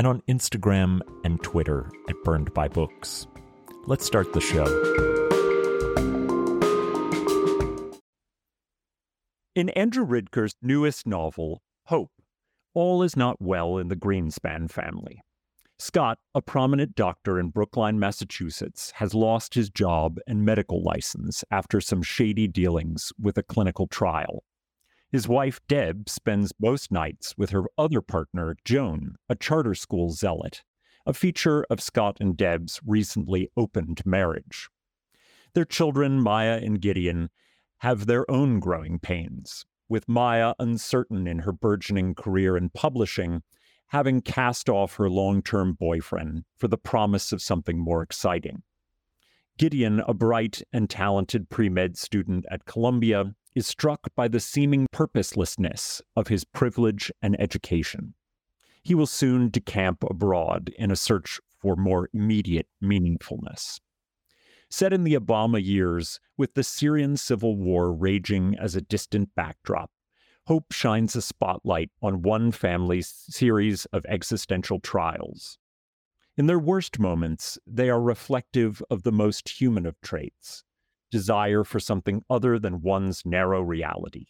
and on Instagram and Twitter at burnedbybooks. Let's start the show. In Andrew Ridker's newest novel, Hope, all is not well in the Greenspan family. Scott, a prominent doctor in Brookline, Massachusetts, has lost his job and medical license after some shady dealings with a clinical trial. His wife, Deb, spends most nights with her other partner, Joan, a charter school zealot, a feature of Scott and Deb's recently opened marriage. Their children, Maya and Gideon, have their own growing pains, with Maya uncertain in her burgeoning career in publishing, having cast off her long term boyfriend for the promise of something more exciting. Gideon, a bright and talented pre med student at Columbia, is struck by the seeming purposelessness of his privilege and education. He will soon decamp abroad in a search for more immediate meaningfulness. Set in the Obama years, with the Syrian civil war raging as a distant backdrop, Hope shines a spotlight on one family's series of existential trials. In their worst moments, they are reflective of the most human of traits desire for something other than one's narrow reality.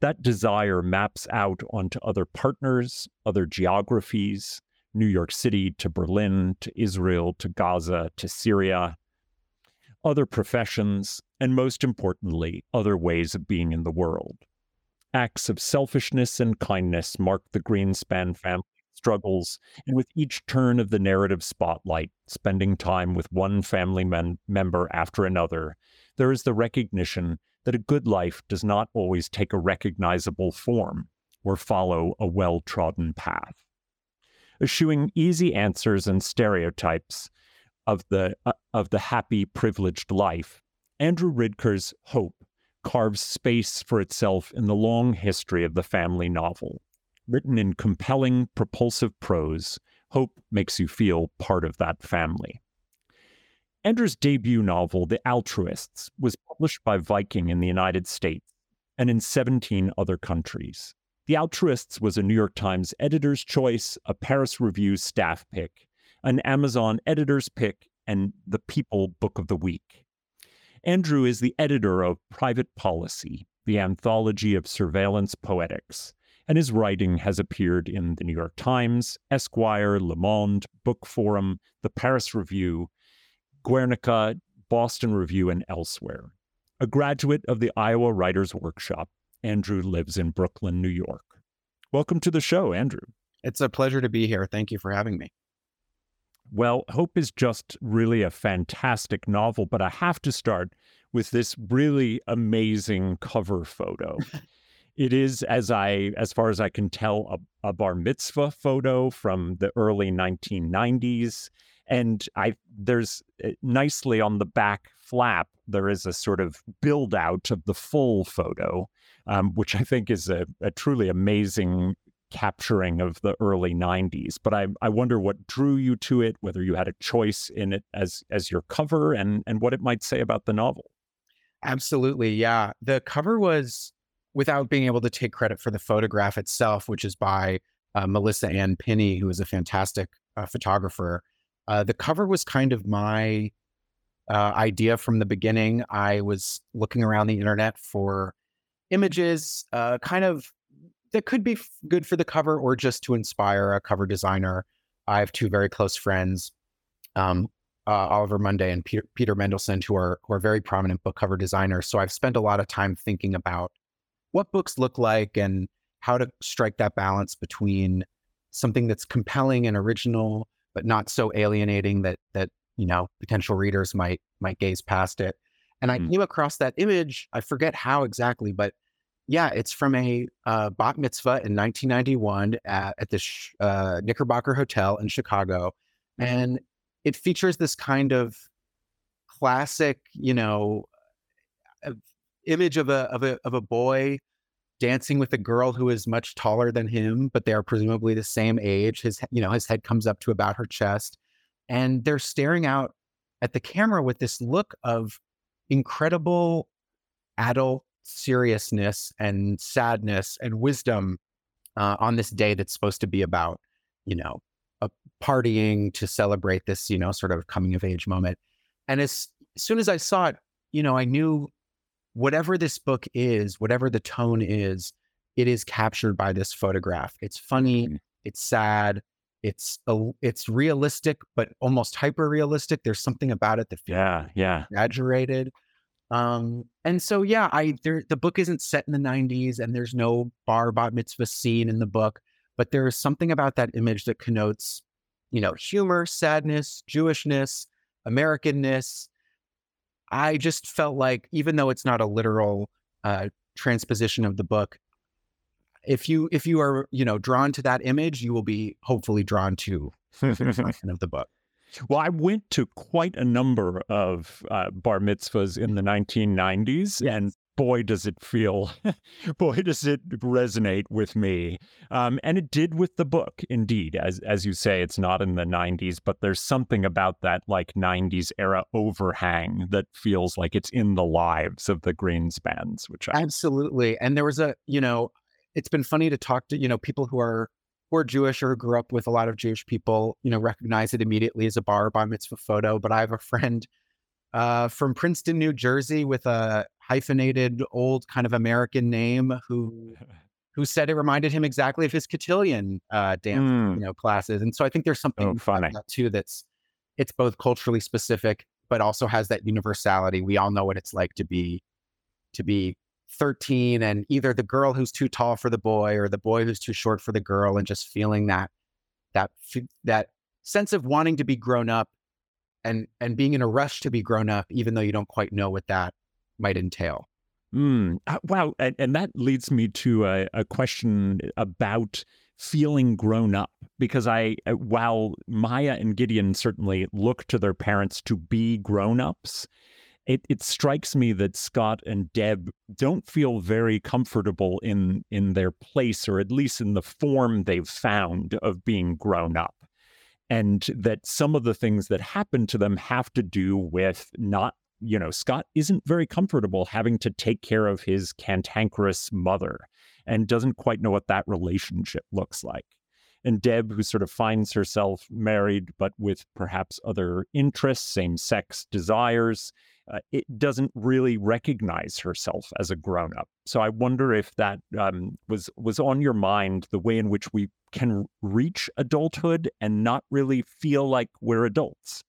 That desire maps out onto other partners, other geographies, New York City to Berlin to Israel to Gaza to Syria, other professions, and most importantly, other ways of being in the world. Acts of selfishness and kindness mark the Greenspan family struggles, and with each turn of the narrative spotlight, spending time with one family member after another, there is the recognition that a good life does not always take a recognizable form or follow a well trodden path. Eschewing easy answers and stereotypes, of the uh, of the happy privileged life, Andrew Ridker's Hope carves space for itself in the long history of the family novel. Written in compelling, propulsive prose, Hope makes you feel part of that family. Andrew's debut novel, The Altruists, was published by Viking in the United States and in 17 other countries. The Altruists was a New York Times editor's choice, a Paris Review staff pick, an Amazon editor's pick, and the People Book of the Week. Andrew is the editor of Privacy Policy, the anthology of surveillance poetics, and his writing has appeared in the New York Times, Esquire, Le Monde, Book Forum, the Paris Review, Guernica, Boston Review, and elsewhere. A graduate of the Iowa Writers Workshop, Andrew lives in Brooklyn, New York. Welcome to the show, Andrew. It's a pleasure to be here. Thank you for having me. Well, Hope is just really a fantastic novel, but I have to start with this really amazing cover photo. it is, as I, as far as I can tell, a, a bar mitzvah photo from the early 1990s, and I there's eh, nicely on the back flap there is a sort of build out of the full photo, um, which I think is a, a truly amazing capturing of the early 90s but I, I wonder what drew you to it whether you had a choice in it as as your cover and and what it might say about the novel. Absolutely yeah. The cover was without being able to take credit for the photograph itself which is by uh, melissa ann pinney who is a fantastic uh, photographer uh, the cover was kind of my uh, idea from the beginning i was looking around the internet for images uh, kind of that could be f- good for the cover or just to inspire a cover designer. I have two very close friends, um, uh, Oliver Munday and Peter, Peter who are who are very prominent book cover designers. So I've spent a lot of time thinking about what books look like and how to strike that balance between something that's compelling and original, but not so alienating that that you know potential readers might might gaze past it. And I mm. came across that image. I forget how exactly, but yeah, it's from a uh, bat mitzvah in 1991 at, at the Sh- uh, Knickerbocker Hotel in Chicago, and it features this kind of classic, you know, uh, image of a of a of a boy dancing with a girl who is much taller than him, but they are presumably the same age. His you know his head comes up to about her chest, and they're staring out at the camera with this look of incredible adult seriousness and sadness and wisdom uh, on this day that's supposed to be about you know a partying to celebrate this you know sort of coming of age moment and as, as soon as i saw it you know i knew whatever this book is whatever the tone is it is captured by this photograph it's funny mm. it's sad it's a, it's realistic but almost hyper realistic there's something about it that feels yeah yeah exaggerated um, and so yeah, I there the book isn't set in the 90s and there's no bar bat mitzvah scene in the book, but there is something about that image that connotes, you know, humor, sadness, Jewishness, Americanness. I just felt like even though it's not a literal uh, transposition of the book, if you if you are you know drawn to that image, you will be hopefully drawn to of the book. Well, I went to quite a number of uh, bar mitzvahs in the 1990s, yes. and boy, does it feel, boy, does it resonate with me. Um, and it did with the book, indeed. As as you say, it's not in the 90s, but there's something about that like 90s era overhang that feels like it's in the lives of the Greenspans, which I absolutely. And there was a, you know, it's been funny to talk to you know people who are who are Jewish or grew up with a lot of Jewish people, you know, recognize it immediately as a bar bar mitzvah photo. But I have a friend uh, from Princeton, New Jersey, with a hyphenated old kind of American name who who said it reminded him exactly of his cotillion uh, dance, mm. you know, classes. And so I think there's something oh, funny. that too that's it's both culturally specific, but also has that universality. We all know what it's like to be to be 13 and either the girl who's too tall for the boy or the boy who's too short for the girl and just feeling that that that sense of wanting to be grown up and and being in a rush to be grown up even though you don't quite know what that might entail mm, uh, wow and, and, that leads me to a, a question about feeling grown up because I, uh, while Maya and Gideon certainly look to their parents to be grown ups, it, it strikes me that Scott and Deb don't feel very comfortable in in their place, or at least in the form they've found of being grown up. And that some of the things that happen to them have to do with not, you know, Scott isn't very comfortable having to take care of his cantankerous mother and doesn't quite know what that relationship looks like and Deb, who sort of finds herself married, but with perhaps other interests, same sex desires, uh, it doesn't really recognize herself as a grown up. So I wonder if that um, was was on your mind, the way in which we can reach adulthood and not really feel like we're adults.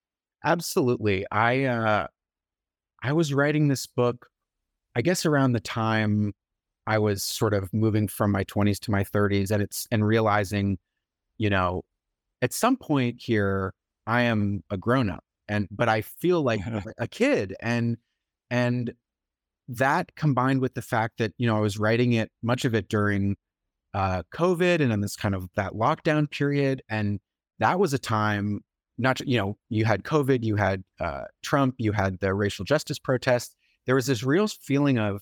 Absolutely. I uh, I was writing this book, I guess around the time I was sort of moving from my 20s to my 30s, and it's and realizing, you know, at some point here, I am a grown up and but I feel like a kid and and that combined with the fact that you know I was writing it much of it during uh, COVID and in this kind of that lockdown period and that was a time not you know you had COVID you had uh, Trump you had the racial justice protests there was this real feeling of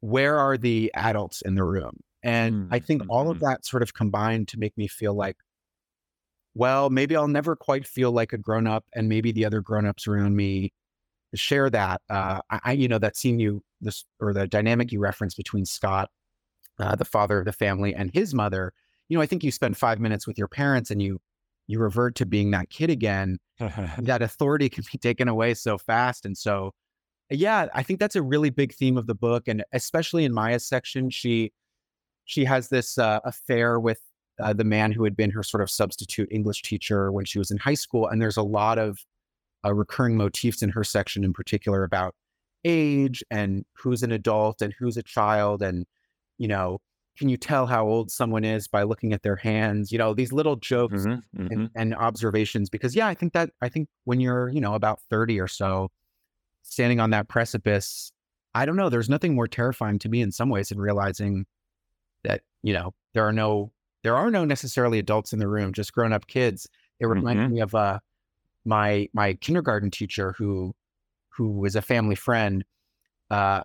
where are the adults in the room and mm-hmm. I think all of mm-hmm. that sort of combined to make me feel like well, maybe I'll never quite feel like a grown up, and maybe the other grown ups around me share that. Uh, I, you know, that scene you this or the dynamic you referenced between Scott, uh, the father of the family, and his mother. You know, I think you spend five minutes with your parents, and you you revert to being that kid again. that authority can be taken away so fast, and so yeah, I think that's a really big theme of the book, and especially in Maya's section, she she has this uh, affair with uh, the man who had been her sort of substitute English teacher when she was in high school. And there's a lot of uh, recurring motifs in her section, in particular, about age and who's an adult and who's a child. And, you know, can you tell how old someone is by looking at their hands? You know, these little jokes mm-hmm, mm-hmm. And, and observations. Because, yeah, I think that, I think when you're, you know, about 30 or so, standing on that precipice, I don't know. There's nothing more terrifying to me in some ways than realizing that, you know, there are no, there are no necessarily adults in the room, just grown up kids. It reminded Mhm. me of uh, my my kindergarten teacher who who was a family friend. Uh,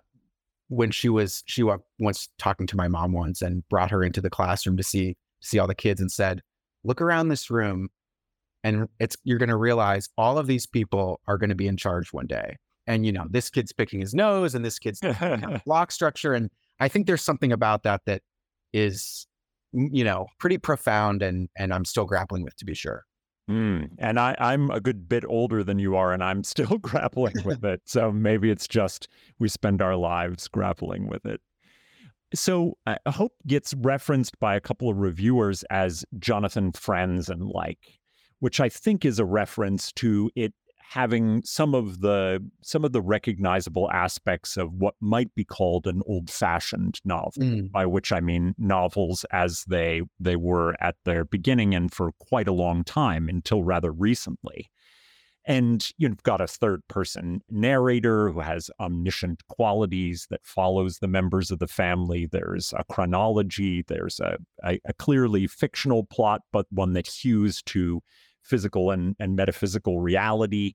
when she was she wa- once talking to my mom once and brought her into the classroom to see see all the kids and said, "Look around this room, and it's you're going to realize all of these people are going to be in charge one day." And you know, this kid's picking his nose, and this kid's block structure, and I think there's something about that that is, you know, pretty profound, and and I'm still grappling with, to be sure. Mm, And I, I'm a good bit older than you are, and I'm still grappling with it. So maybe it's just we spend our lives grappling with it. So uh, Hope gets referenced by a couple of reviewers as Jonathan Franzen like, which I think is a reference to it having some of the some of the recognizable aspects of what might be called an old-fashioned novel Mm, by which I mean novels as they they were at their beginning and for quite a long time until rather recently. And you've got a third person narrator who has omniscient qualities that follows the members of the family. There's a chronology, there's a, a, a clearly fictional plot, but one that hews to physical and, and metaphysical reality.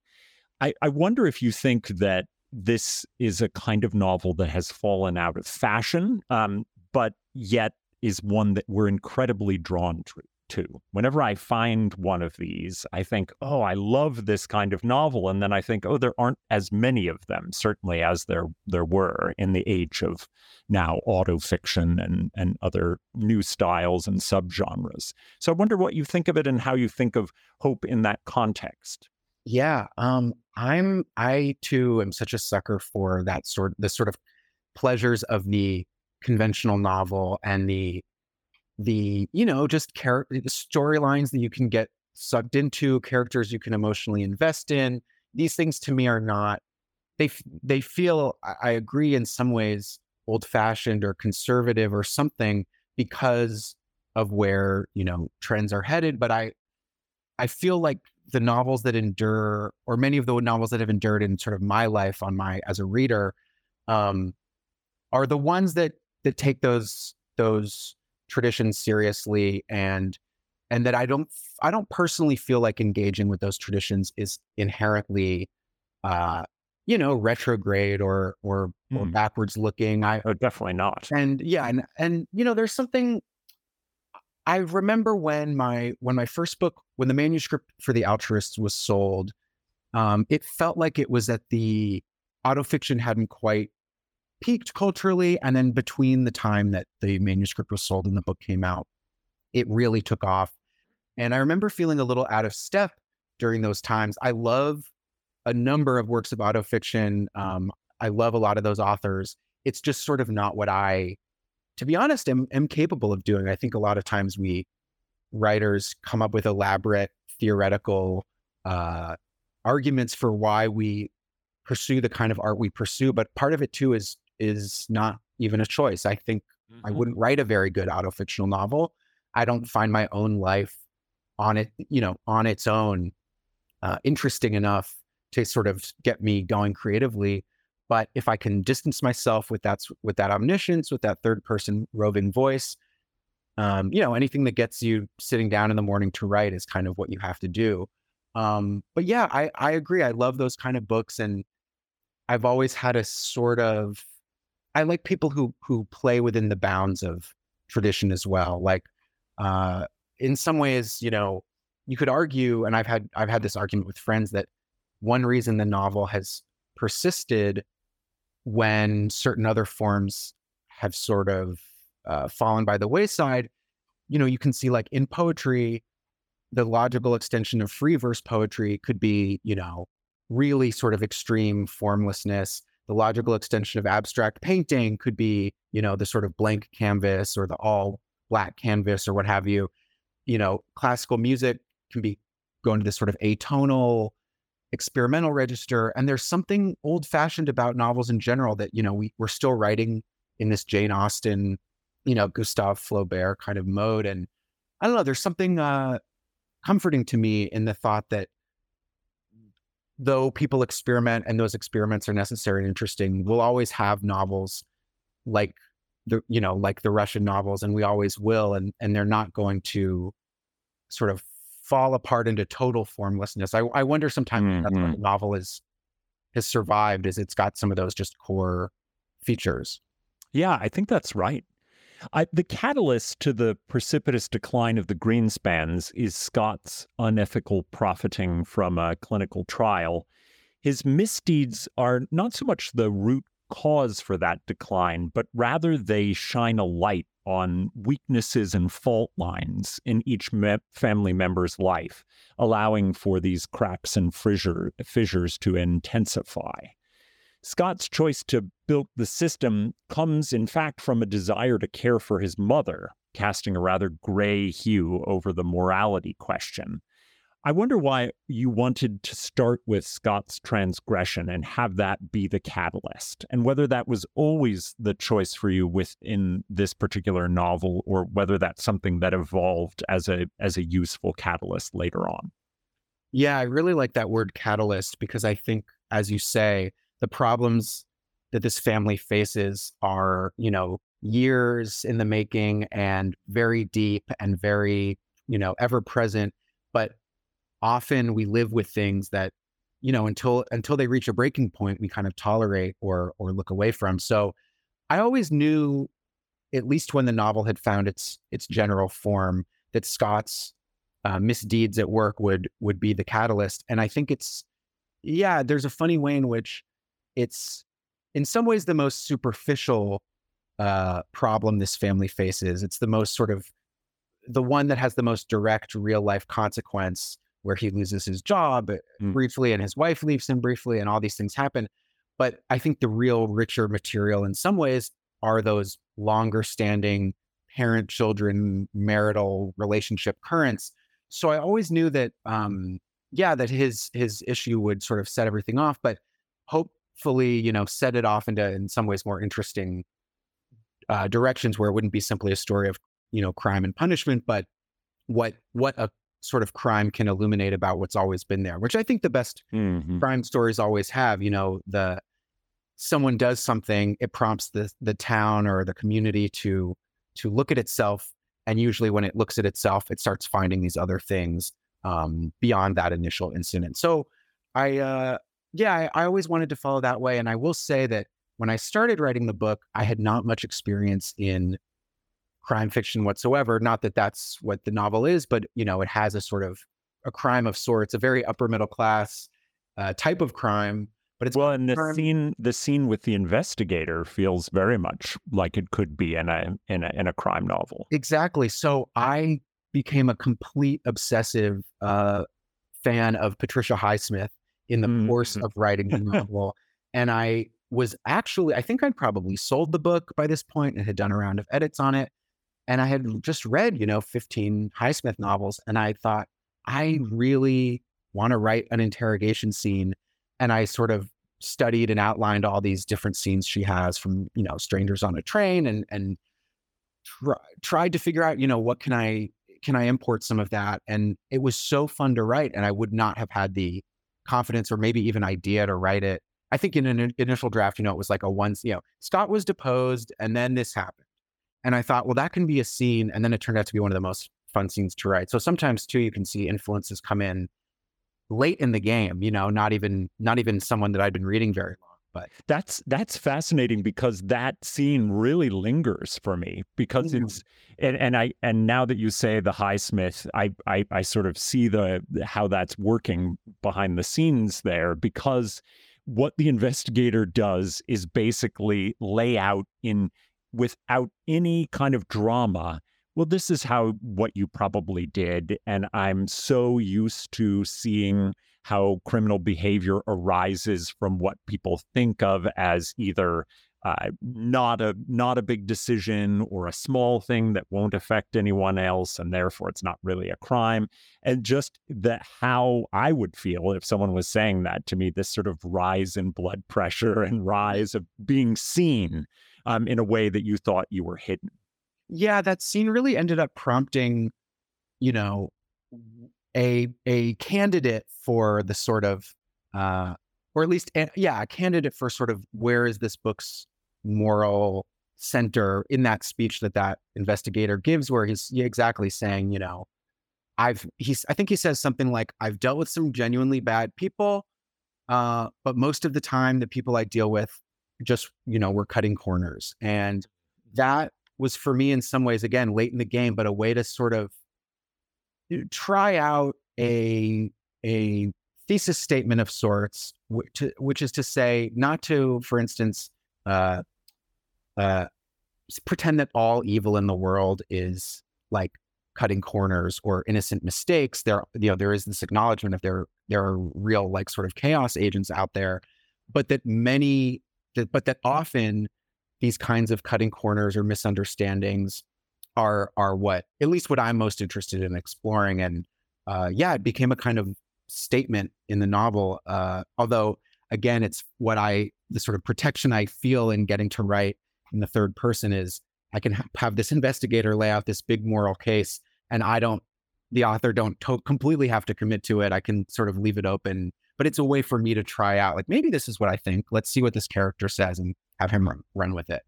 I, I wonder if you think that this is a kind of novel that has fallen out of fashion, um, but yet is one that we're incredibly drawn to. To. Whenever I find one of these, I think, oh, I love this kind of novel. And then I think, oh, there aren't as many of them, certainly as there there were in the age of now autofiction and, and other new styles and subgenres. So I wonder what you think of it and how you think of hope in that context. Yeah, um, I'm I too am such a sucker for that sort the sort of pleasures of the conventional novel and the the you know just character storylines that you can get sucked into, characters you can emotionally invest in. These things to me are not they they feel I, agree in some ways old fashioned or conservative or something because of where you know trends are headed. But I I feel like the novels that endure, or many of the novels that have endured in sort of my life on my as a reader, um, are the ones that that take those those traditions seriously and and that I don't I don't personally feel like engaging with those traditions is inherently uh you know retrograde or or or Hmm. backwards looking. I Oh, definitely not. and yeah, and and you know, there's something I remember when my when my first book, when the manuscript for The Altruists was sold, um, it felt like it was that the autofiction hadn't quite peaked culturally, and then between the time that the manuscript was sold and the book came out, it really took off. And I remember feeling a little out of step during those times. I love a number of works of autofiction. Um, I love a lot of those authors. It's just sort of not what I, to be honest, am, am capable of doing. I think a lot of times we writers come up with elaborate theoretical uh, arguments for why we pursue the kind of art we pursue, but part of it too is is not even a choice. I think I wouldn't write a very good autofictional novel. I don't find my own life on it, you know, on its own uh, interesting enough to sort of get me going creatively. But if I can distance myself with that with that omniscience, with that third person roving voice, um, you know, anything that gets you sitting down in the morning to write is kind of what you have to do. Um, but yeah, I I agree. I love those kind of books, and I've always had a sort of I like people who who play within the bounds of tradition as well. Like uh, in some ways, you know, you could argue, and I've had I've had this argument with friends that one reason the novel has persisted when certain other forms have sort of uh, fallen by the wayside. You know, you can see like in poetry, the logical extension of free verse poetry could be, you know, really sort of extreme formlessness. The logical extension of abstract painting could be, you know, the sort of blank canvas or the all black canvas or what have you. You know, classical music can be going to this sort of atonal, experimental register. And there's something old fashioned about novels in general that, you know, we, we're still writing in this Jane Austen, you know, Gustave Flaubert kind of mode. And I don't know, there's something uh, comforting to me in the thought that though people experiment and those experiments are necessary and interesting, we'll always have novels like the you know like the Russian novels, and we always will, and and they're not going to sort of fall apart into total formlessness. I, I wonder sometimes mm-hmm. that's what the novel is has survived is it's got some of those just core features. Yeah, I think that's right. I, the catalyst to the precipitous decline of the Greenspans is Scott's unethical profiting from a clinical trial. His misdeeds are not so much the root cause for that decline, but rather they shine a light on weaknesses and fault lines in each me- family member's life, allowing for these cracks and fissure, fissures to intensify. Scott's choice to build the system comes, in fact, from a desire to care for his mother, casting a rather gray hue over the morality question. I wonder why you wanted to start with Scott's transgression and have that be the catalyst, and whether that was always the choice for you within this particular novel, or whether that's something that evolved as a as a useful catalyst later on. Yeah, I really like that word catalyst because I think, as you say, the problems that this family faces are, you know, years in the making and very deep and very, you know, ever present. But often we live with things that, you know, until until they reach a breaking point, we kind of tolerate or or look away from. So I always knew, at least when the novel had found its its general form, that Scott's uh, misdeeds at work would would be the catalyst. And I think it's yeah, there's a funny way in which it's in some ways the most superficial uh, problem this family faces. It's the most sort of the one that has the most direct real life consequence where he loses his job uh, mm. briefly and his wife leaves him briefly and all these things happen. But I think the real richer material in some ways are those longer standing parent children marital relationship currents. So I always knew that um yeah that his his issue would sort of set everything off but hope fully, you know, set it off into in some ways more interesting uh, directions where it wouldn't be simply a story of you know crime and punishment, but what what a sort of crime can illuminate about what's always been there, which I think the best mm-hmm. crime stories always have. You know, the someone does something, it prompts the the town or the community to to look at itself, and usually when it looks at itself, it starts finding these other things um, beyond that initial incident. So I uh, yeah, I, I always wanted to follow that way. And I will say that when I started writing the book, I had not much experience in crime fiction whatsoever. Not that that's what the novel is, but you know, it has a sort of a crime of sorts, a very upper middle class uh, type of crime. But it's well, and the crime. scene, the scene with the investigator feels very much like it could be in a in a in a crime novel. Exactly. So I became a complete obsessive uh, fan of Patricia Highsmith in the mm-hmm. course of writing the novel. and I was actually, I think I'd probably sold the book by this point and had done a round of edits on it. And I had just read, you know, 15 Highsmith novels. And I thought, I really want to write an interrogation scene. And I sort of studied and outlined all these different scenes she has from, you know, strangers on a train and, and try, tried to figure out, you know, what can I, can I import some of that? And it was so fun to write. And I would not have had the confidence or maybe even idea to write it. I think in an initial draft, you know, it was like a once, you know, Scott was deposed and then this happened. And I thought, well, that can be a scene. And then it turned out to be one of the most fun scenes to write. So sometimes too, you can see influences come in late in the game, you know, not even, not even someone that I'd been reading very long. But that's that's fascinating because that scene really lingers for me because mm-hmm. it's and, and I and now that you say the Highsmith, I, I I sort of see the how that's working behind the scenes there because what the investigator does is basically lay out in without any kind of drama well, this is how what you probably did. And I'm so used to seeing how criminal behavior arises from what people think of as either uh, not a not a big decision or a small thing that won't affect anyone else and therefore it's not really a crime. And just that how i would feel if someone was saying that to me this sort of rise in blood pressure and rise of being seen um, in a way that you thought you were hidden. Yeah that scene really ended up prompting you know a a candidate for the sort of uh, or at least, yeah, a candidate for sort of where is this book's moral center in that speech that that investigator gives, where he's exactly saying, you know, I've he's I think he says something like, I've dealt with some genuinely bad people, uh, but most of the time the people I deal with just, you know, we're cutting corners. And that was for me in some ways, again, late in the game, but a way to sort of try out a a thesis statement of sorts, which, which is to say, not to, for instance, uh, uh, pretend that all evil in the world is like cutting corners or innocent mistakes. There, you know, there is this acknowledgement of there there are real like sort of chaos agents out there, but that many, that, but that often these kinds of cutting corners or misunderstandings are are what at least what I'm most interested in exploring. And uh, yeah, it became a kind of statement in the novel. Uh, although again, it's what I the sort of protection I feel in getting to write in the third person is I can ha- have this investigator lay out this big moral case, and I don't, the author don't to- completely have to commit to it. I can sort of leave it open, but it's a way for me to try out like maybe this is what I think. Let's see what this character says and have him run, run with it.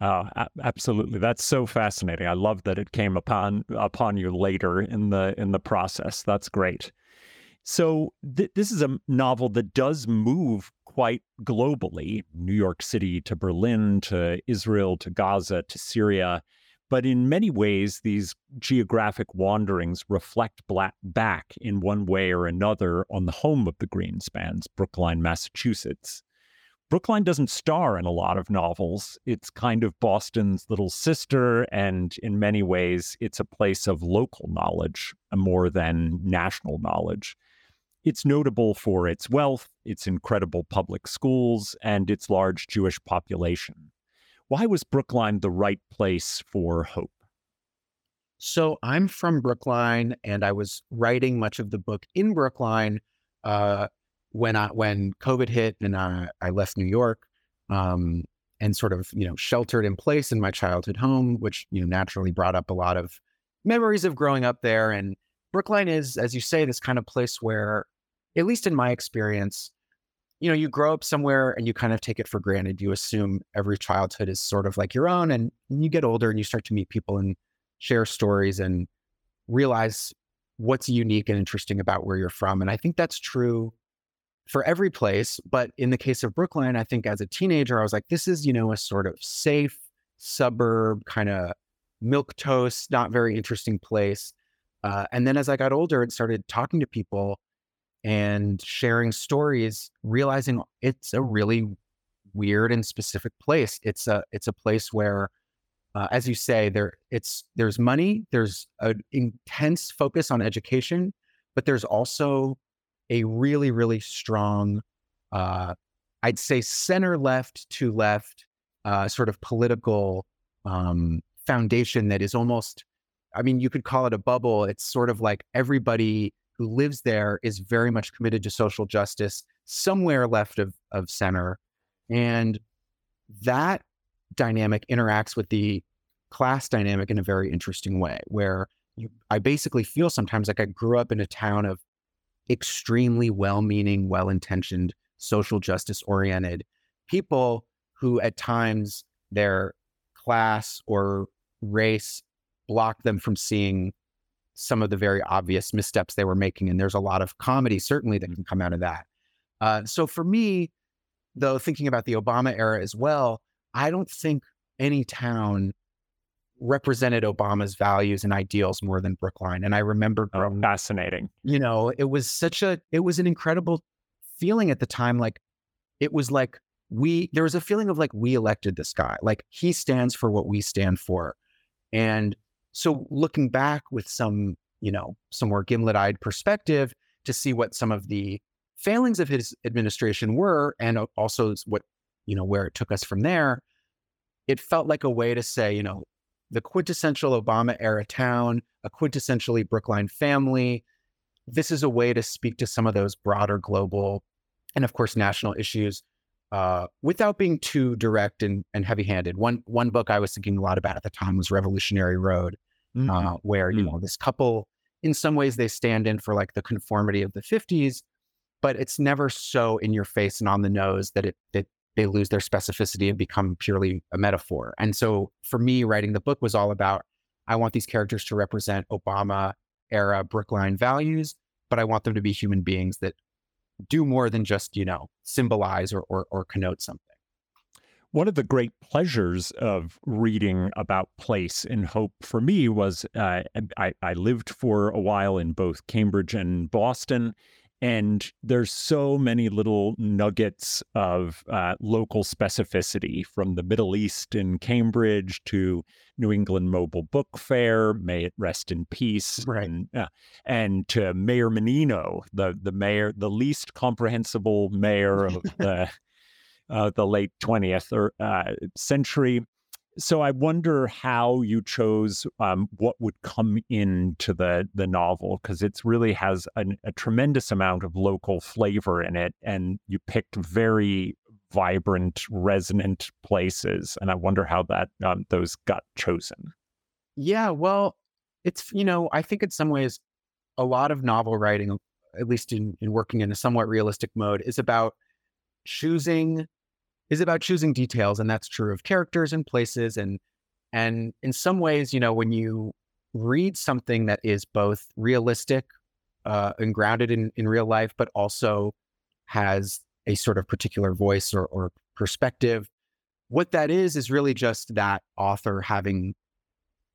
Oh, absolutely. That's so fascinating. I love that it came upon upon you later in the in the process. That's great. So th- this is a novel that does move quite globally, New York City to Berlin to Israel to Gaza to Syria. But in many ways, these geographic wanderings reflect back in one way or another on the home of the Greenspans, Brookline, Massachusetts. Brookline doesn't star in a lot of novels. It's kind of Boston's little sister, and in many ways, it's a place of local knowledge more than national knowledge. It's notable for its wealth, its incredible public schools, and its large Jewish population. Why was Brookline the right place for Hope? So I'm from Brookline, and I was writing much of the book in Brookline. Uh, when I when COVID hit and I, I left New York um, and sort of you know sheltered in place in my childhood home, which you know naturally brought up a lot of memories of growing up there. And Brookline is, as you say, this kind of place where, at least in my experience, you know, you grow up somewhere and you kind of take it for granted. You assume every childhood is sort of like your own, and you get older and you start to meet people and share stories and realize what's unique and interesting about where you're from. And I think that's true for every place. But in the case of Brookline, I think as a teenager, I was like, this is, you know, a sort of safe suburb, kind of milk toast, not very interesting place. Uh, and then as I got older and started talking to people and sharing stories, realizing it's a really weird and specific place. It's a it's a place where, uh, as you say, there it's there's money, there's an intense focus on education, but there's also a really, really strong, uh, I'd say center left to left uh, sort of political um, foundation that is almost, I mean, you could call it a bubble. It's sort of like everybody who lives there is very much committed to social justice, somewhere left of, of center. And that dynamic interacts with the class dynamic in a very interesting way, where you, I basically feel sometimes like I grew up in a town of extremely well meaning, well intentioned, social justice oriented people who at times their class or race block them from seeing some of the very obvious missteps they were making. And there's a lot of comedy, certainly, that can come out of that. Uh, so for me, though, thinking about the Obama era as well, I don't think any town represented Obama's values and ideals more than Brookline. And I remember oh, fascinating. You know, it was such a it was an incredible feeling at the time. Like it was like we there was a feeling of like we elected this guy. Like he stands for what we stand for. And so looking back with some, you know, some more gimlet-eyed perspective to see what some of the failings of his administration were and also what, you know, where it took us from there, it felt like a way to say, you know, the quintessential Obama era town, a quintessentially Brookline family. This is a way to speak to some of those broader global and, of course, national issues uh, without being too direct and, and heavy handed. One, one book I was thinking a lot about at the time was Revolutionary Road, mm-hmm. uh, where, you mm. know, this couple, in some ways, they stand in for like the conformity of the 50s. but it's never so in your face and on the nose that it that they lose their specificity and become purely a metaphor. And so for me, writing the book was all about I want these characters to represent Obama era Brookline values, but I want them to be human beings that do more than just, you know, symbolize or, or, or connote something. One of the great pleasures of reading about place and hope for me was uh, I, I lived for a while in both Cambridge and Boston. And there's so many little nuggets of uh, local specificity from the Middle East in Cambridge to New England Mobile Book Fair, may it rest in peace, right. and, uh, and to Mayor Menino, the the mayor, the least comprehensible mayor of the uh, the late 20th or, uh, century so I wonder how you chose um, what would come into the the novel because it really has an, a tremendous amount of local flavor in it, and you picked very vibrant, resonant places, and I wonder how that um, those got chosen. Yeah, well, it's you know I think in some ways a lot of novel writing, at least in, in working in a somewhat realistic mode, is about choosing is about choosing details and that's true of characters and places and and in some ways you know when you read something that is both realistic uh, and grounded in, in real life but also has a sort of particular voice or, or perspective what that is is really just that author having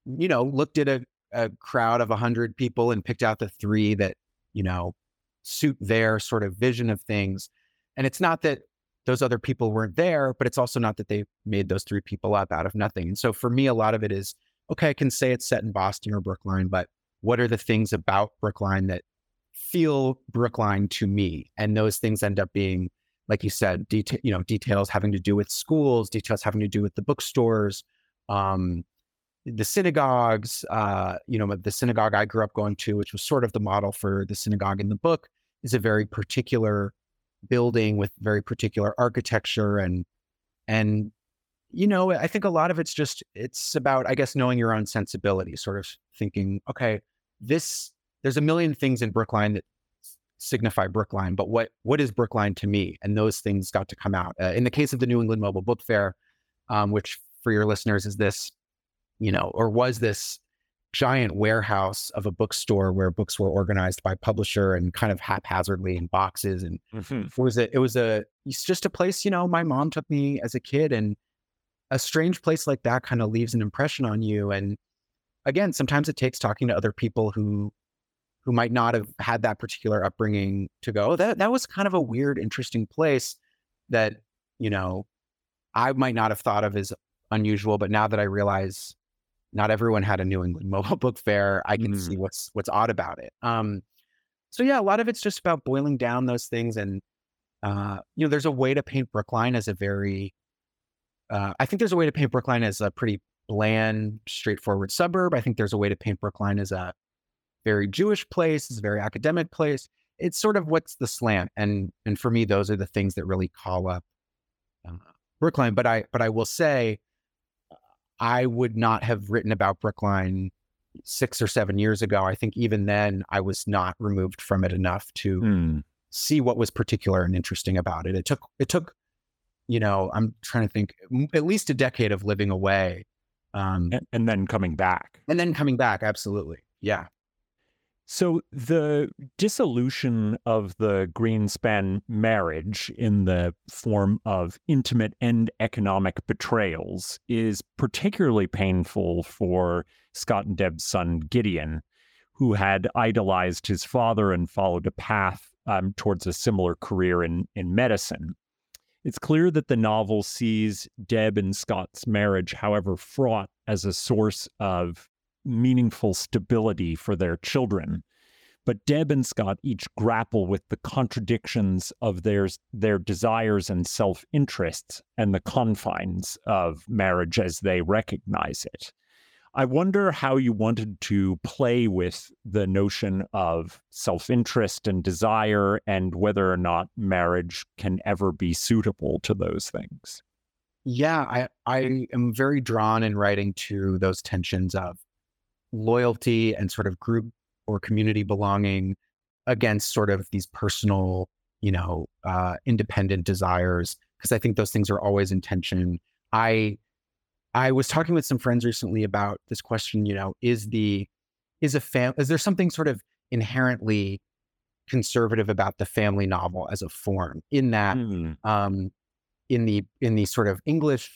you know looked at a, a crowd of 100 people and picked out the three that you know suit their sort of vision of things. And it's not that those other people weren't there, but it's also not that they made those three people up out of nothing. And so for me, a lot of it is okay, I can say it's set in Boston or Brookline, but what are the things about Brookline that feel Brookline to me? And those things end up being, like you said, detail, you know, details having to do with schools, details having to do with the bookstores, um, the synagogues. Uh, you know, the synagogue I grew up going to, which was sort of the model for the synagogue in the book, is a very particular building with very particular architecture and and you know i think a lot of it's just it's about i guess knowing your own sensibility sort of thinking okay this there's a million things in brookline that signify brookline but what what is brookline to me? And those things got to come out. Uh, in the case of the new england mobile book fair um, which for your listeners is this you know or was this giant warehouse of a bookstore where books were organized by publisher and kind of haphazardly in boxes. And mm-hmm. it was a, it was a, it's just a place, you know, my mom took me as a kid and a strange place like that kind of leaves an impression on you. And again, sometimes it takes talking to other people who, who might not have had that particular upbringing to go, oh, that, that was kind of a weird, interesting place that, you know, I might not have thought of as unusual, but now that I realize not everyone had a New England Mobile Book Fair. I can mm. see what's what's odd about it. Um, so yeah, a lot of it's just about boiling down those things, and uh, you know, there's a way to paint Brookline as a very, uh, I think there's a way to paint Brookline as a pretty bland, straightforward suburb. I think there's a way to paint Brookline as a very Jewish place, it's a very academic place. It's sort of what's the slant, and and for me, those are the things that really call up uh, Brookline. But I but I will say I would not have written about Brookline six or seven years ago. I think even then I was not removed from it enough to mm. see what was particular and interesting about it. It took it took, you know, I'm trying to think at least a decade of living away. Um, and, and then coming back. And then coming back, absolutely. Yeah. So the dissolution of the Greenspan marriage in the form of intimate and economic betrayals is particularly painful for Scott and Deb's son Gideon, who had idolized his father and followed a path um, towards a similar career in, in medicine. It's clear that the novel sees Deb and Scott's marriage, however fraught, as a source of meaningful stability for their children. But Deb and Scott each grapple with the contradictions of their, their desires and self interests and the confines of marriage as they recognize it. I wonder how you wanted to play with the notion of self interest and desire and whether or not marriage can ever be suitable to those things. Yeah, I, I am very drawn in writing to those tensions of loyalty and sort of group or community belonging against sort of these personal you know, uh, independent desires, because I think those things are always in tension. I I was talking with some friends recently about this question, you know, is the is a fam is there something sort of inherently conservative about the family novel as a form in that mm. um, in the in the sort of English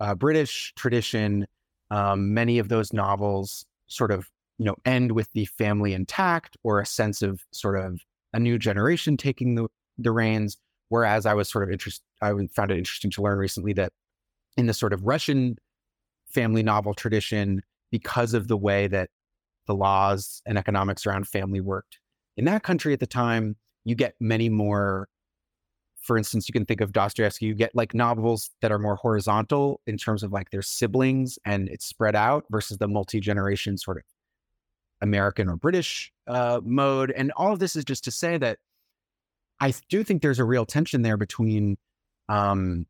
uh, British tradition, um, many of those novels sort of you know end with the family intact or a sense of sort of a new generation taking the the reins. Whereas I was sort of interested, I found it interesting to learn recently that in the sort of Russian family novel tradition, because of the way that the laws and economics around family worked in that country at the time, you get many more. For instance, you can think of Dostoevsky, you get like novels that are more horizontal in terms of like their siblings and it's spread out versus the multi generation sort of American or British uh, mode. And all of this is just to say that I do think there's a real tension there between, um,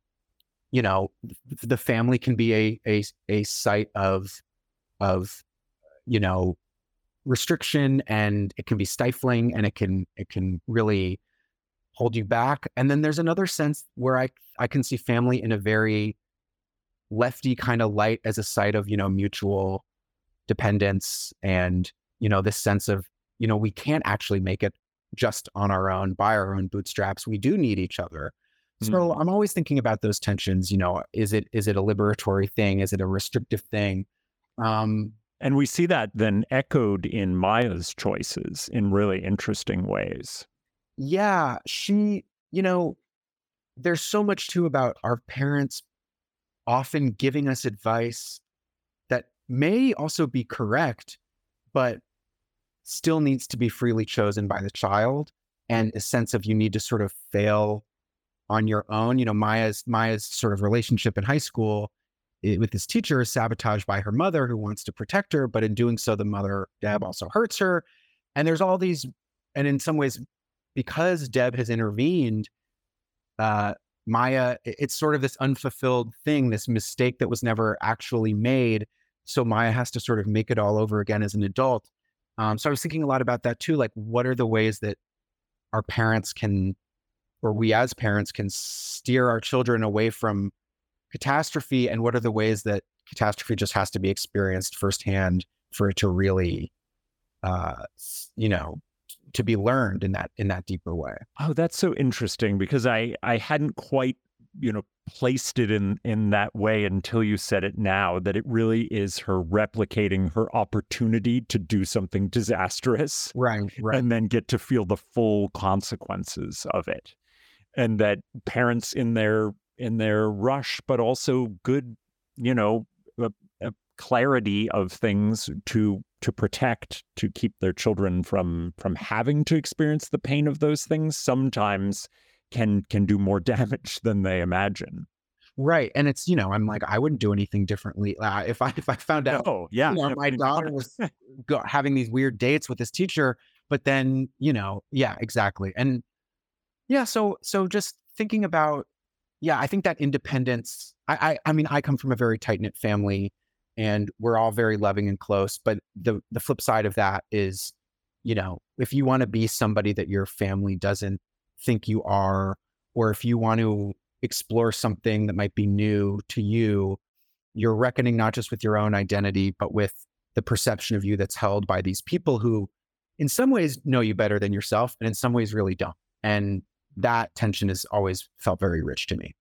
you know, the family can be a a a site of of you know restriction and it can be stifling and it can it can really hold you back. And then there's another sense where I I can see family in a very lefty kind of light as a site of you know mutual dependence and you know this sense of you know we can't actually make it just on our own by our own bootstraps we do need each other so mm. i'm always thinking about those tensions you know is it is it a liberatory thing is it a restrictive thing um and we see that then echoed in maya's choices in really interesting ways yeah she you know there's so much too about our parents often giving us advice that may also be correct but still needs to be freely chosen by the child and a sense of you need to sort of fail on your own. You know, Maya's Maya's sort of relationship in high school it, eh, with this teacher is sabotaged by her mother who wants to protect her, but in doing so, the mother Deb also hurts her. And there's all these, and in some ways, because Deb has intervened, uh, Maya, it's sort of this unfulfilled thing, this mistake that was never actually made. So Maya has to sort of make it all over again as an adult. Um, so I was thinking a lot about that too. Like, what are the ways that our parents can, or we as parents can steer our children away from catastrophe? And what are the ways that catastrophe just has to be experienced firsthand for it to really, uh, you know, to be learned in that in that deeper way. Oh, that's so interesting because I I hadn't quite you know placed it in in that way until you said it now that it really is her replicating her opportunity to do something disastrous right right and then get to feel the full consequences of it and that parents in their in their rush but also good you know clarity of things to to protect to keep their children from from having to experience the pain of those things sometimes can can do more damage than they imagine. Right, and it's you know I'm like I wouldn't do anything differently uh, if I if I found out oh yeah you know, my daughter was go, having these weird dates with this teacher, but then you know yeah exactly and yeah so so just thinking about yeah I think that independence I I, I mean I come from a very tight knit family and we're all very loving and close, but the the flip side of that is you know if you want to be somebody that your family doesn't think you are, or if you want to explore something that might be new to you, you're reckoning not just with your own identity, but with the perception of you that's held by these people who, in some ways, know you better than yourself, and in some ways, really don't. And that tension has always felt very rich to me.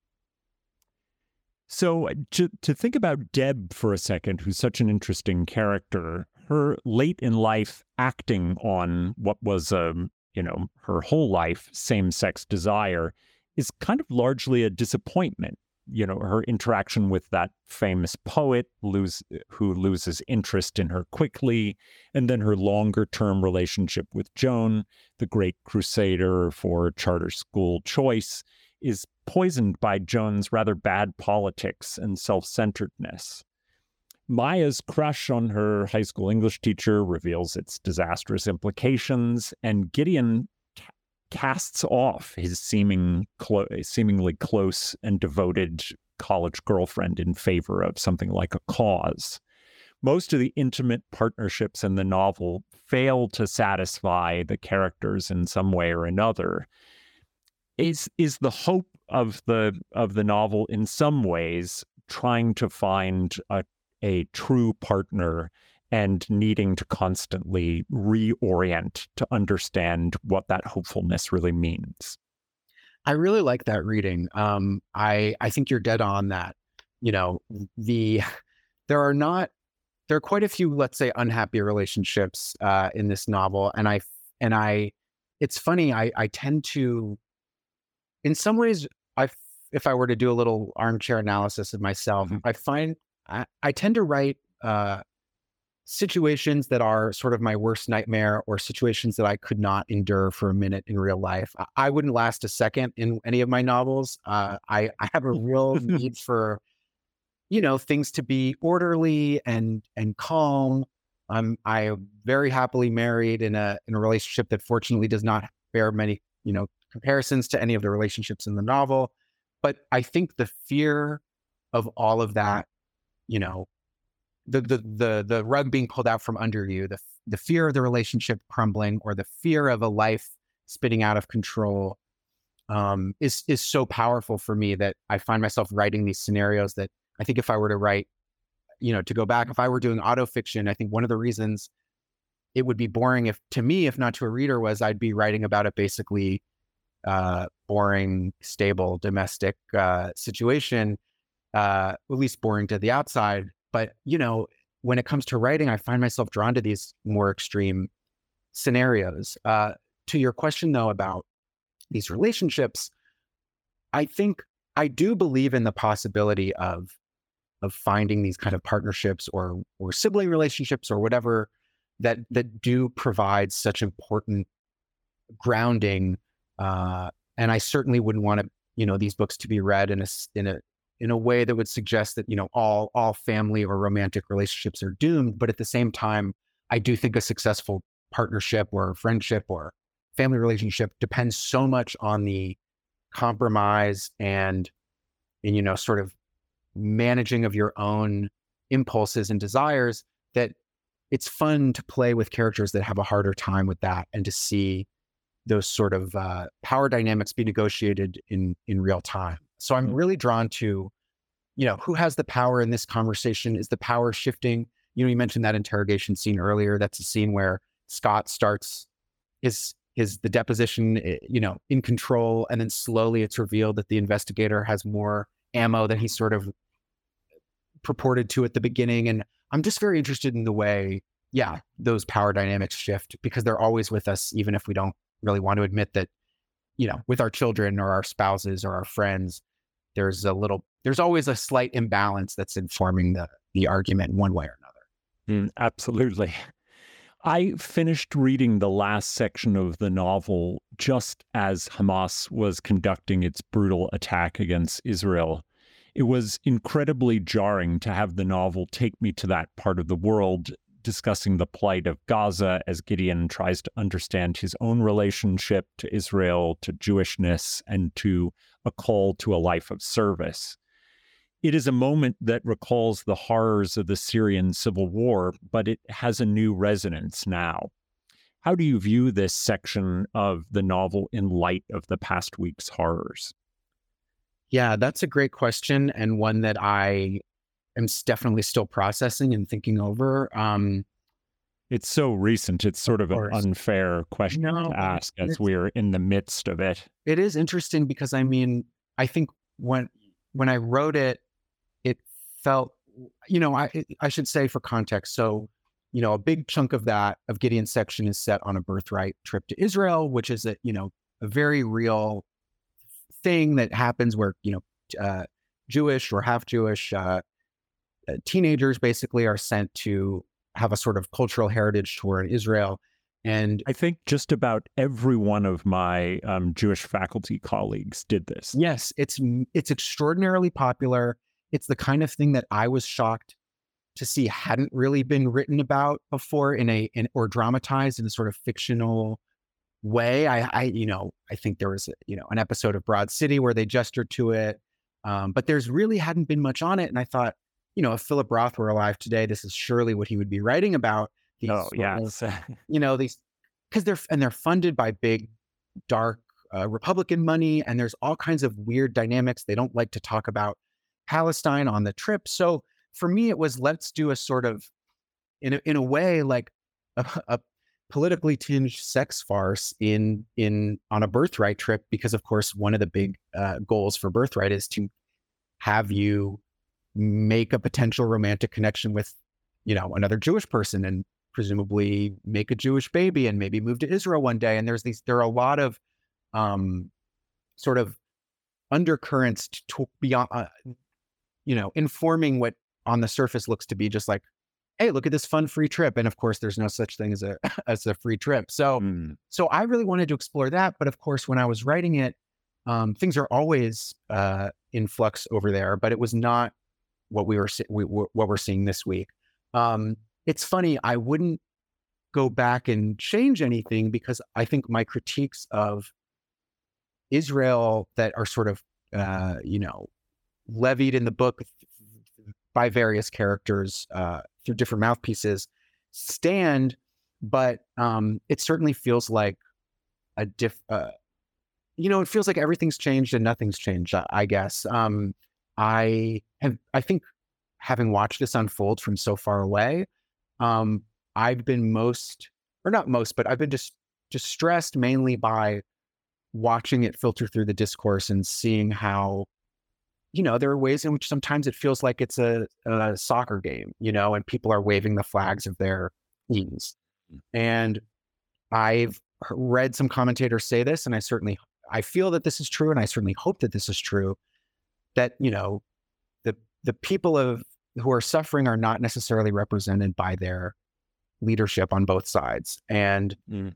So, to, to think about Deb for a second, who's such an interesting character, her late in life acting on what was um, you know, her whole life, same sex desire, is kind of largely a disappointment. You know, her interaction with that famous poet lose, who loses interest in her quickly, and then her longer term relationship with Joan, the great crusader for charter school choice, is poisoned by Joan's rather bad politics and self centeredness. Maya's crush on her high school English teacher reveals its disastrous implications, and Gideon casts off his seeming clo- seemingly close and devoted college girlfriend in favor of something like a cause. Most of the intimate partnerships in the novel fail to satisfy the characters in some way or another. Is is the hope of the of the novel in some ways trying to find a a true partner and needing to constantly reorient to understand what that hopefulness really means. I really like that reading. Um, I I think you're dead on that. You know, the there are not there are quite a few, let's say, unhappy relationships uh, in this novel, and I and I, it's funny. I I tend to, in some ways, I if I were to do a little armchair analysis of myself, mm-hmm. I find I, I tend to write uh, situations that are sort of my worst nightmare or situations that I could not endure for a minute in real life. I wouldn't last a second in any of my novels. Uh, I, I have a real need for, you know, things to be orderly and and calm. I'm I am very happily married in a in a relationship that fortunately does not bear many, you know, comparisons to any of the relationships in the novel. But I think the fear of all of that, you know, the the the the rug being pulled out from under you, the the fear of the relationship crumbling, or the fear of a life spinning out of control, um, is is so powerful for me that I find myself writing these scenarios that I think if I were to write, you know, to go back, if I were doing auto fiction, I think one of the reasons it would be boring if to me, if not to a reader, was I'd be writing about it basically uh, boring, stable domestic uh, situation, uh, at least boring to the outside. But, you know, when it comes to writing, I find myself drawn to these more extreme scenarios. Uh, to your question, though, about these relationships, I think I do believe in the possibility of of finding these kind of partnerships or or sibling relationships or whatever that that do provide such important grounding. Uh, and I certainly wouldn't want to, you know, these books to be read in a in a in a way that would suggest that you know all all family or romantic relationships are doomed but at the same time i do think a successful partnership or friendship or family relationship depends so much on the compromise and and you know sort of managing of your own impulses and desires that it's fun to play with characters that have a harder time with that and to see those sort of uh, power dynamics be negotiated in in real time so I'm mm-hmm. really drawn to, you know, who has the power in this conversation? Is the power shifting? You know, you mentioned that interrogation scene earlier. That's a scene where Scott starts his his the deposition, eh, you know, in control, and then slowly it's revealed that the investigator has more ammo than he sort of purported to at the beginning. And I'm just very interested in the way, yeah, those power dynamics shift because they're always with us, even if we don't really want to admit that you know, with our children or our spouses or our friends, there's a little, there's always a slight imbalance that's informing the the argument one way or another. Mm, absolutely. I finished reading the last section of the novel just as Hamas was conducting its brutal attack against Israel. It was incredibly jarring to have the novel take me to that part of the world discussing the plight of Gaza as Gideon tries to understand his own relationship to Israel, to Jewishness, and to a call to a life of service. It is a moment that recalls the horrors of the Syrian civil war, but it has a new resonance now. How do you view this section of the novel in light of the past week's horrors? Yeah, that's a great question and one that I am definitely still processing and thinking over. Um, it's so recent. It's sort of, of an unfair question no, to ask as we're in the midst of it. It is interesting because I mean, I think when when I wrote it, it felt, you know, I I should say for context. So, you know, a big chunk of that of Gideon's section is set on a birthright trip to Israel, which is a you know a very real thing that happens where you know uh, Jewish or half Jewish uh, uh, teenagers basically are sent to have a sort of cultural heritage tour in Israel. And I think just about every one of my um, Jewish faculty colleagues did this. Yes, it's it's extraordinarily popular. It's the kind of thing that I was shocked to see hadn't really been written about before in a in, or dramatized in a sort of fictional way. I, I you know I think there was a, you know an episode of Broad City where they gestured to it, um, but there's really hadn't been much on it. And I thought, you know, if Philip Roth were alive today, this is surely what he would be writing about. These, oh, yes. you know, these because they're and they're funded by big, dark uh, Republican money, and there's all kinds of weird dynamics. They don't like to talk about Palestine on the trip. So for me, it was let's do a sort of, in a, in a way, like a, a politically tinged sex farce in in on a birthright trip because of course one of the big uh, goals for birthright is to have you make a potential romantic connection with you know another jewish person and presumably make a jewish baby and maybe move to israel one day and there's these there are a lot of um sort of undercurrents to beyond uh, you know informing what on the surface looks to be just like hey, look at this fun free trip. And of course, there's no such thing as a as a free trip. So mm. so I really wanted to explore that. But of course, when I was writing it, um, things are always uh, in flux over there. But it was not what we were we, what we're seeing this week. Um, it's funny. I wouldn't go back and change anything because I think my critiques of Israel that are sort of uh, you know levied in the book by various characters uh, through different mouthpieces stand, but um, it certainly feels like a diff. Uh, you know, it feels like everything's changed and nothing's changed. I guess. Um, I have. I think having watched this unfold from so far away, um, I've been most, or not most, but I've been just distressed mainly by watching it filter through the discourse and seeing how you know, there are ways in which sometimes it feels like it's a, a soccer game, you know, and people are waving the flags of their teams. Mm. And I've read some commentators say this, and I certainly I feel that this is true, and I certainly hope that this is true. That you know, the the people of who are suffering are not necessarily represented by their leadership on both sides, and mm.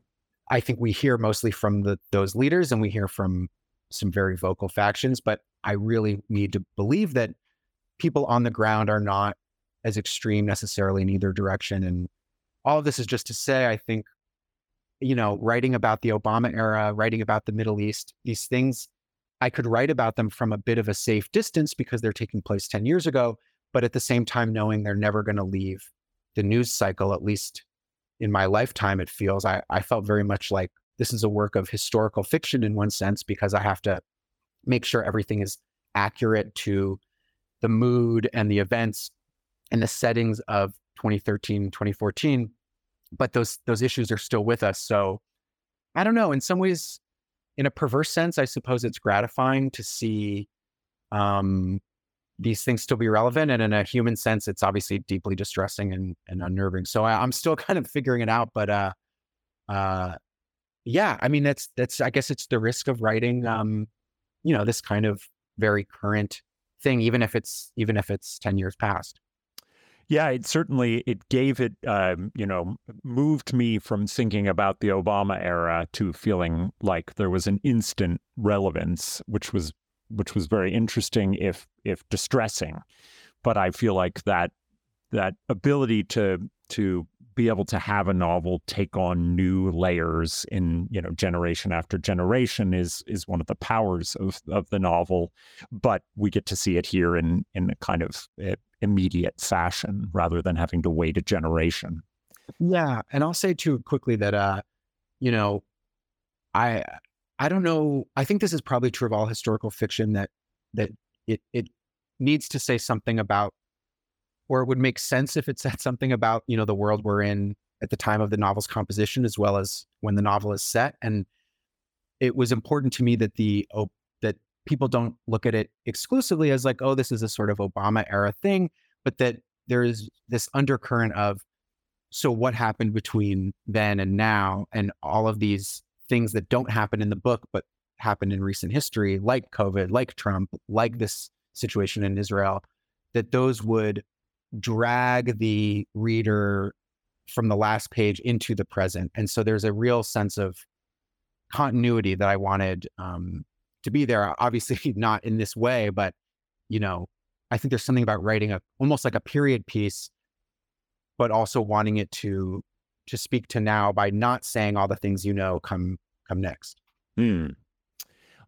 I think we hear mostly from the those leaders, and we hear from some very vocal factions, but I really need to believe that people on the ground are not as extreme necessarily in either direction. And all of this is just to say, I think, you know, writing about the Obama era, writing about the Middle East, these things, I could write about them from a bit of a safe distance because they're taking place 10 years ago, but at the same time, knowing they're never going to leave the news cycle, at least in my lifetime, it feels. I, I felt very much like this is a work of historical fiction in one sense because I have to make sure everything is accurate to the mood and the events and the settings of 2013 2014 but those those issues are still with us so i don't know in some ways in a perverse sense i suppose it's gratifying to see um, these things still be relevant and in a human sense it's obviously deeply distressing and, and unnerving. So I, am still kind of figuring it out but uh uh yeah i mean that's that's i guess it's the risk of writing um you know this kind of very current thing even if it's even if it's 10 years past yeah, it certainly it gave it, um, you know, moved me from thinking about the Obama era to feeling like there was an instant relevance, which was which was very interesting, if if distressing. But I feel like that that ability to to be able to have a novel take on new layers in you know generation after generation is is one of the powers of of the novel but we get to see it here in in a kind of eh, immediate fashion rather than having to wait a generation. Yeah and i'll say too quickly that uh you know i i don't know i think this is probably true of all historical fiction that that it it needs to say something about or it would make sense if it said something about you know the world we're in at the time of the novel's composition as well as when the novel is set. And it was important to me that the people don't look at it exclusively as like oh this is a sort of obama era thing but that there is this undercurrent of so what happened between then and now and all of these things that don't happen in the book but happened in recent history like covid like trump like this situation in israel that those would drag the reader from the last page into the present. And so there's a real sense of continuity that I wanted um, to be there. Obviously, not in this way, but you know, I think there's something about writing a almost like a period piece, but also wanting it to to speak to now by not saying all the things you know come come next. Hmm.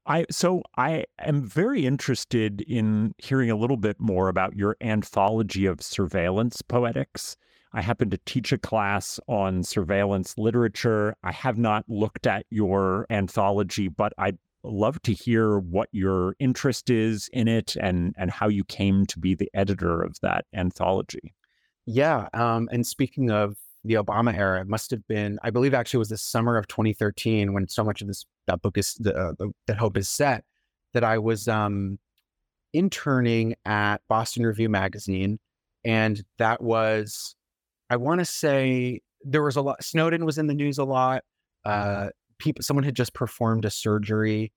I so I am very interested in hearing a little bit more about your anthology of surveillance poetics. I happen to teach a class on surveillance literature. I have not looked at your anthology, but I'd love to hear what your interest is in it and and how you came to be the editor of that anthology. Yeah, um, and speaking of the Obama era, it must have been, I believe, actually, it was the summer of 2013 when so much of this that book is uh, that hope is set. That I was um, interning at Boston Review magazine, and that was, I want to say, there was a lot. Snowden was in the news a lot. Uh, people, someone had just performed a surgery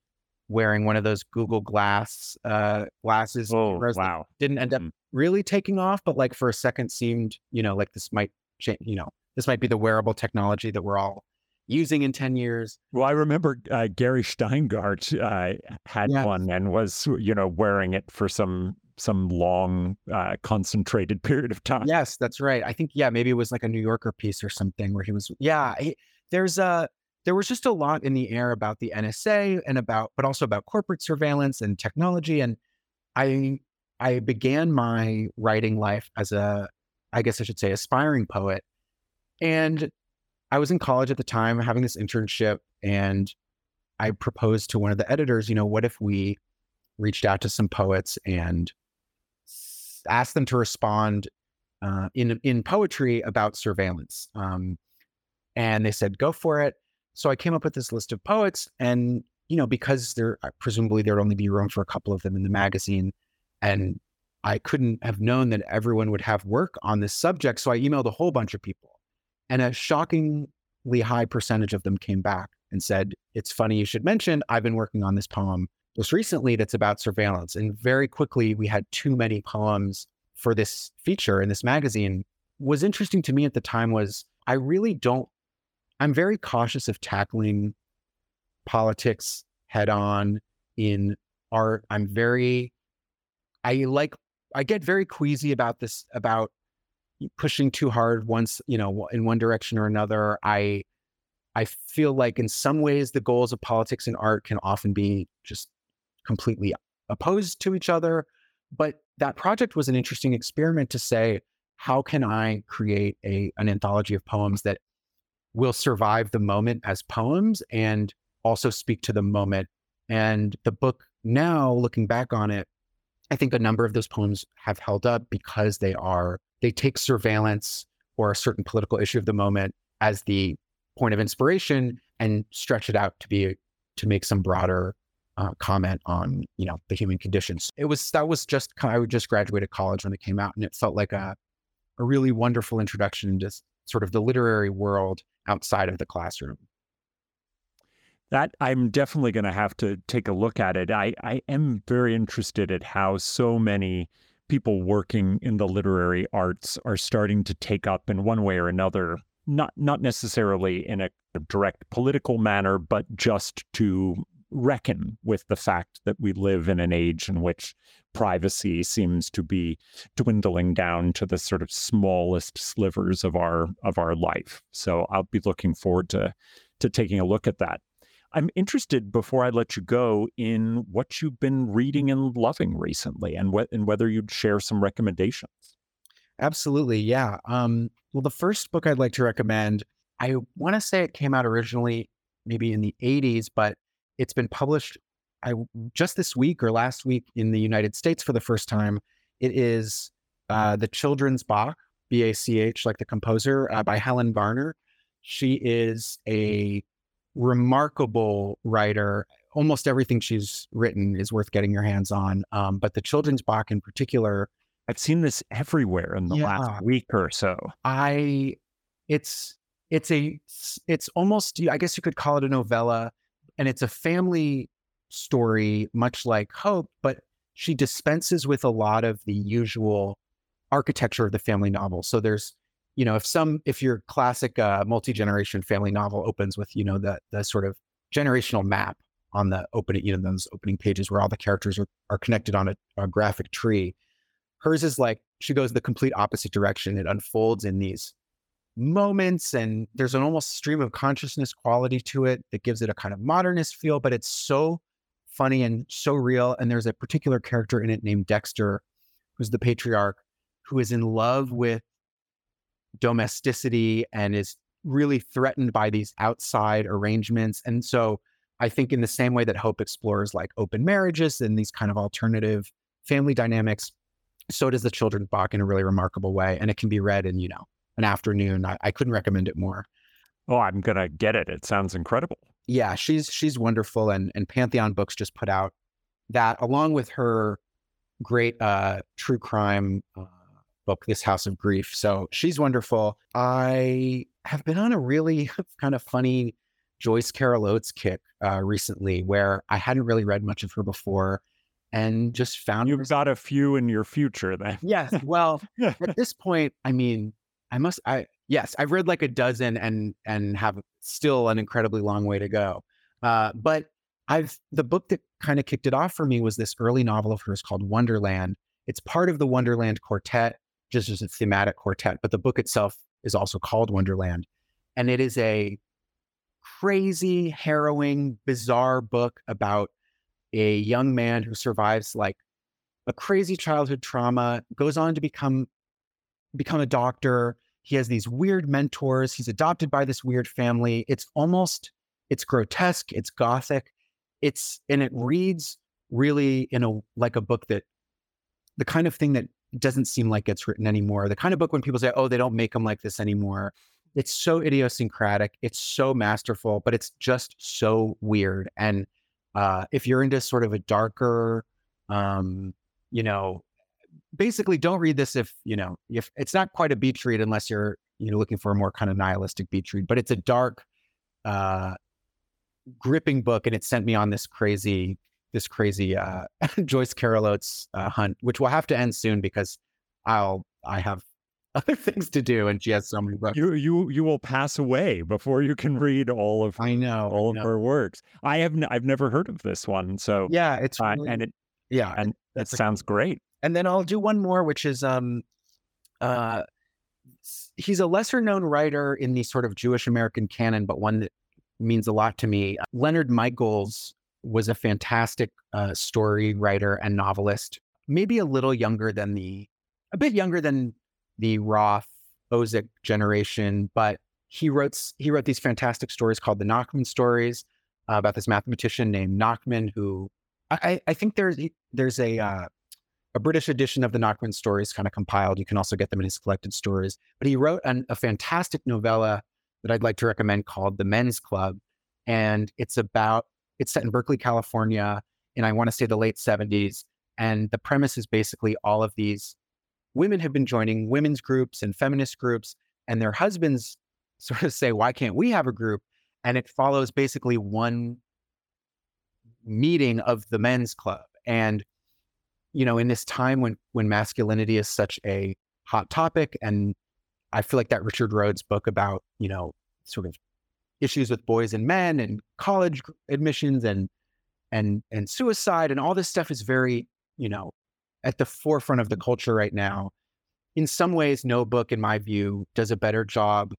wearing one of those Google Glass uh, glasses. Oh, wow! Didn't end up mm. really taking off, but like for a second seemed, you know, like this might change. You know, this might be the wearable technology that we're all using in 10 years. Well, I remember uh, Gary Shteyngart uh, had one and was, you know, wearing it for some some long uh, concentrated period of time. Yes, that's right. I think yeah, maybe it was like a New Yorker piece or something where he was yeah, he, there's a there was just a lot in the air about the NSA and about but also about corporate surveillance and technology and I I began my writing life as a I guess I should say aspiring poet and I was in college at the time having this internship and I proposed to one of the editors, you know, what if we reached out to some poets and asked them to respond uh, in in poetry about surveillance. Um, and they said, "Go for it." So I came up with this list of poets, and you know, because there presumably there'd only be room for a couple of them in the magazine, and I couldn't have known that everyone would have work on this subject. So I emailed a whole bunch of people. And a shockingly high percentage of them came back and said, It's funny you should mention, I've been working on this poem most recently that's about surveillance. And very quickly, we had too many poems for this feature in this magazine. Was interesting to me at the time was I really don't, I'm very cautious of tackling politics head on in art. I'm very, I like, I get very queasy about this, about pushing too hard once you know in one direction or another i i feel like in some ways the goals of politics and art can often be just completely opposed to each other but that project was an interesting experiment to say how can i create a an anthology of poems that will survive the moment as poems and also speak to the moment and the book now looking back on it i think a number of those poems have held up because they are they take surveillance or a certain political issue of the moment as the point of inspiration and stretch it out to be to make some broader uh, comment on you know the human conditions. It was that was just I would just graduated college when it came out, and it felt like a a really wonderful introduction into sort of the literary world outside of the classroom. That I'm definitely going to have to take a look at it. I I am very interested at how so many people working in the literary arts are starting to take up in one way or another not not necessarily in a direct political manner but just to reckon with the fact that we live in an age in which privacy seems to be dwindling down to the sort of smallest slivers of our of our life so i'll be looking forward to to taking a look at that I'm interested before I let you go in what you've been reading and loving recently and, what and whether you'd share some recommendations. Absolutely. Yeah. Um, well, the first book I'd like to recommend, I want to say it came out originally maybe in the 80s, but it's been published I, just this week or last week in the United States for the first time. It is uh, The Children's Bach, B A C H, like the composer, uh, by Helen Garner. She is a remarkable writer. Almost everything she's written is worth getting your hands on. Um, but the children's Bach in particular, I've seen this everywhere in the yeah, last week or so. I, it's it's a it's almost I guess you could call it a novella, and it's a family story, much like Hope, but she dispenses with a lot of the usual architecture of the family novel. So there's you know, if some, if your classic uh, multi-generation family novel opens with, you know, the the sort of generational map on the opening, you know, those opening pages where all the characters are, are connected on a, a graphic tree. Hers is like she goes the complete opposite direction. It unfolds in these moments, and there's an almost stream of consciousness quality to it that gives it a kind of modernist feel, but it's so funny and so real. And there's a particular character in it named Dexter, who's the patriarch, who is in love with domesticity and is really threatened by these outside arrangements. And so I think in the same way that Hope explores like open marriages and these kind of alternative family dynamics, so does the children's Bach in a really remarkable way. And it can be read in, you know, an afternoon. I, I couldn't recommend it more. Oh, I'm gonna get it. It sounds incredible. Yeah, she's she's wonderful. And and Pantheon Books just put out that along with her great uh true crime uh, book, This House of Grief. So she's wonderful. I have been on a really kind of funny Joyce Carol Oates kick uh, recently where I hadn't really read much of her before and just found You've got a few in your future then. Yes. Well, at this point, I mean, I must I yes, I've read like a dozen and and have still an incredibly long way to go. Uh, but I've the book that kind of kicked it off for me was this early novel of hers called Wonderland. It's part of the Wonderland Quartet, just as a thematic quartet, but the book itself is also called Wonderland. And it is a crazy, harrowing, bizarre book about a young man who survives like a crazy childhood trauma, goes on to become become a doctor. He has these weird mentors. He's adopted by this weird family. It's almost it's grotesque, it's gothic. It's and it reads really in a like a book that the kind of thing that doesn't seem like it's written anymore. The kind of book when people say, "Oh, they don't make them like this anymore." It's so idiosyncratic. It's so masterful, but it's just so weird. And uh, if you're into sort of a darker, um, you know, basically, don't read this if you know if it's not quite a beach read unless you're you know looking for a more kind of nihilistic beach read. But it's a dark, uh, gripping book, and it sent me on this crazy this crazy uh, Joyce Carol Oates uh, hunt, which will have to end soon because I'll I have other things to do, and she has so many books. You you you will pass away before you can read all of I know all I of her works. I have n- I've never heard of this one, so Yeah, it's uh, and it yeah, and that sounds great. and then I'll do one more, which is um, uh, he's a lesser known writer in the sort of Jewish American canon, but one that means a lot to me. Leonard Michaels was a fantastic uh, story writer and novelist, maybe a little younger than the, a bit younger than the Roth Ozick generation, but he wrote he wrote these fantastic stories called the Nachman stories uh, about this mathematician named Nachman who I, I think there's there's a uh, a British edition of the Nachman stories kind of compiled. You can also get them in his collected stories. But he wrote an, a fantastic novella that I'd like to recommend called The Men's Club. And it's about, it's set in Berkeley, California, in I want to say the late 70s. And the premise is basically all of these women have been joining women's groups and feminist groups, and their husbands sort of say, Why can't we have a group? And it follows basically one meeting of the men's club. And you know, in this time when when masculinity is such a hot topic, and I feel like that Richard Reeves book about you know sort of issues with boys and men and college admissions and and and suicide and all this stuff is very you know at the forefront of the culture right now. In some ways, no book, in my view, does a better job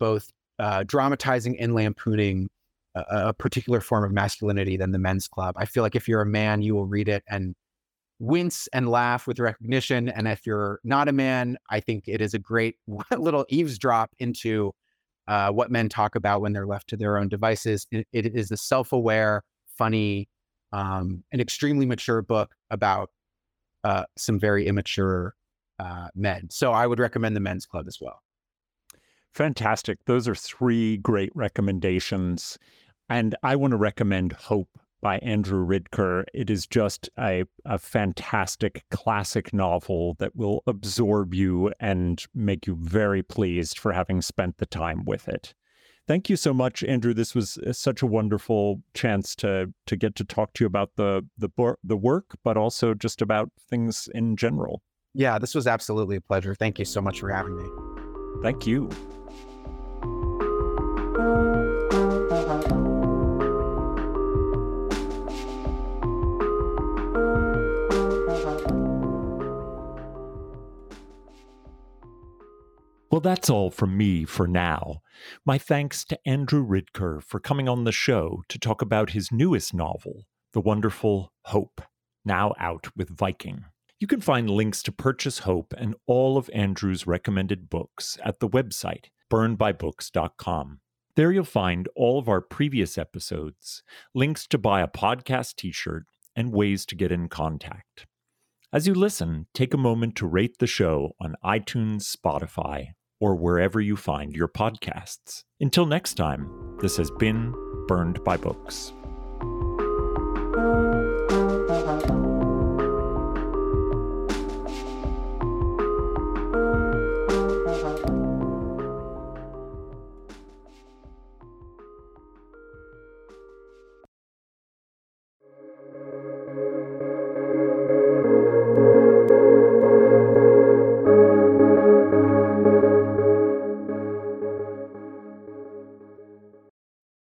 both uh, dramatizing and lampooning a, a particular form of masculinity than the Men's Club. I feel like if you're a man, you will read it and wince and laugh with recognition. And if you're not a man, I think it is a great little eavesdrop into uh, what men talk about when they're left to their own devices. It, it is a self aware, funny, um, an extremely mature book about uh, some very immature uh, men. So I would recommend the Men's Club as well. Fantastic. Those are three great recommendations. And I want to recommend Hope by Andrew Ridker. It is just a, a fantastic classic novel that will absorb you and make you very pleased for having spent the time with it. Thank you so much, Andrew. This was uh, such a wonderful chance to to get to talk to you about the the the work, but also just about things in general. Yeah, this was absolutely a pleasure. Thank you so much for having me. Thank you. Well, that's all from me for now. My thanks to Andrew Ridker for coming on the show to talk about his newest novel, The Wonderful Hope, now out with Viking. You can find links to purchase Hope and all of Andrew's recommended books at the website burnedbybooks.com. There you'll find all of our previous episodes, links to buy a podcast t shirt, and ways to get in contact. As you listen, take a moment to rate the show on iTunes, Spotify, or wherever you find your podcasts. Until next time, this has been Burned by Books.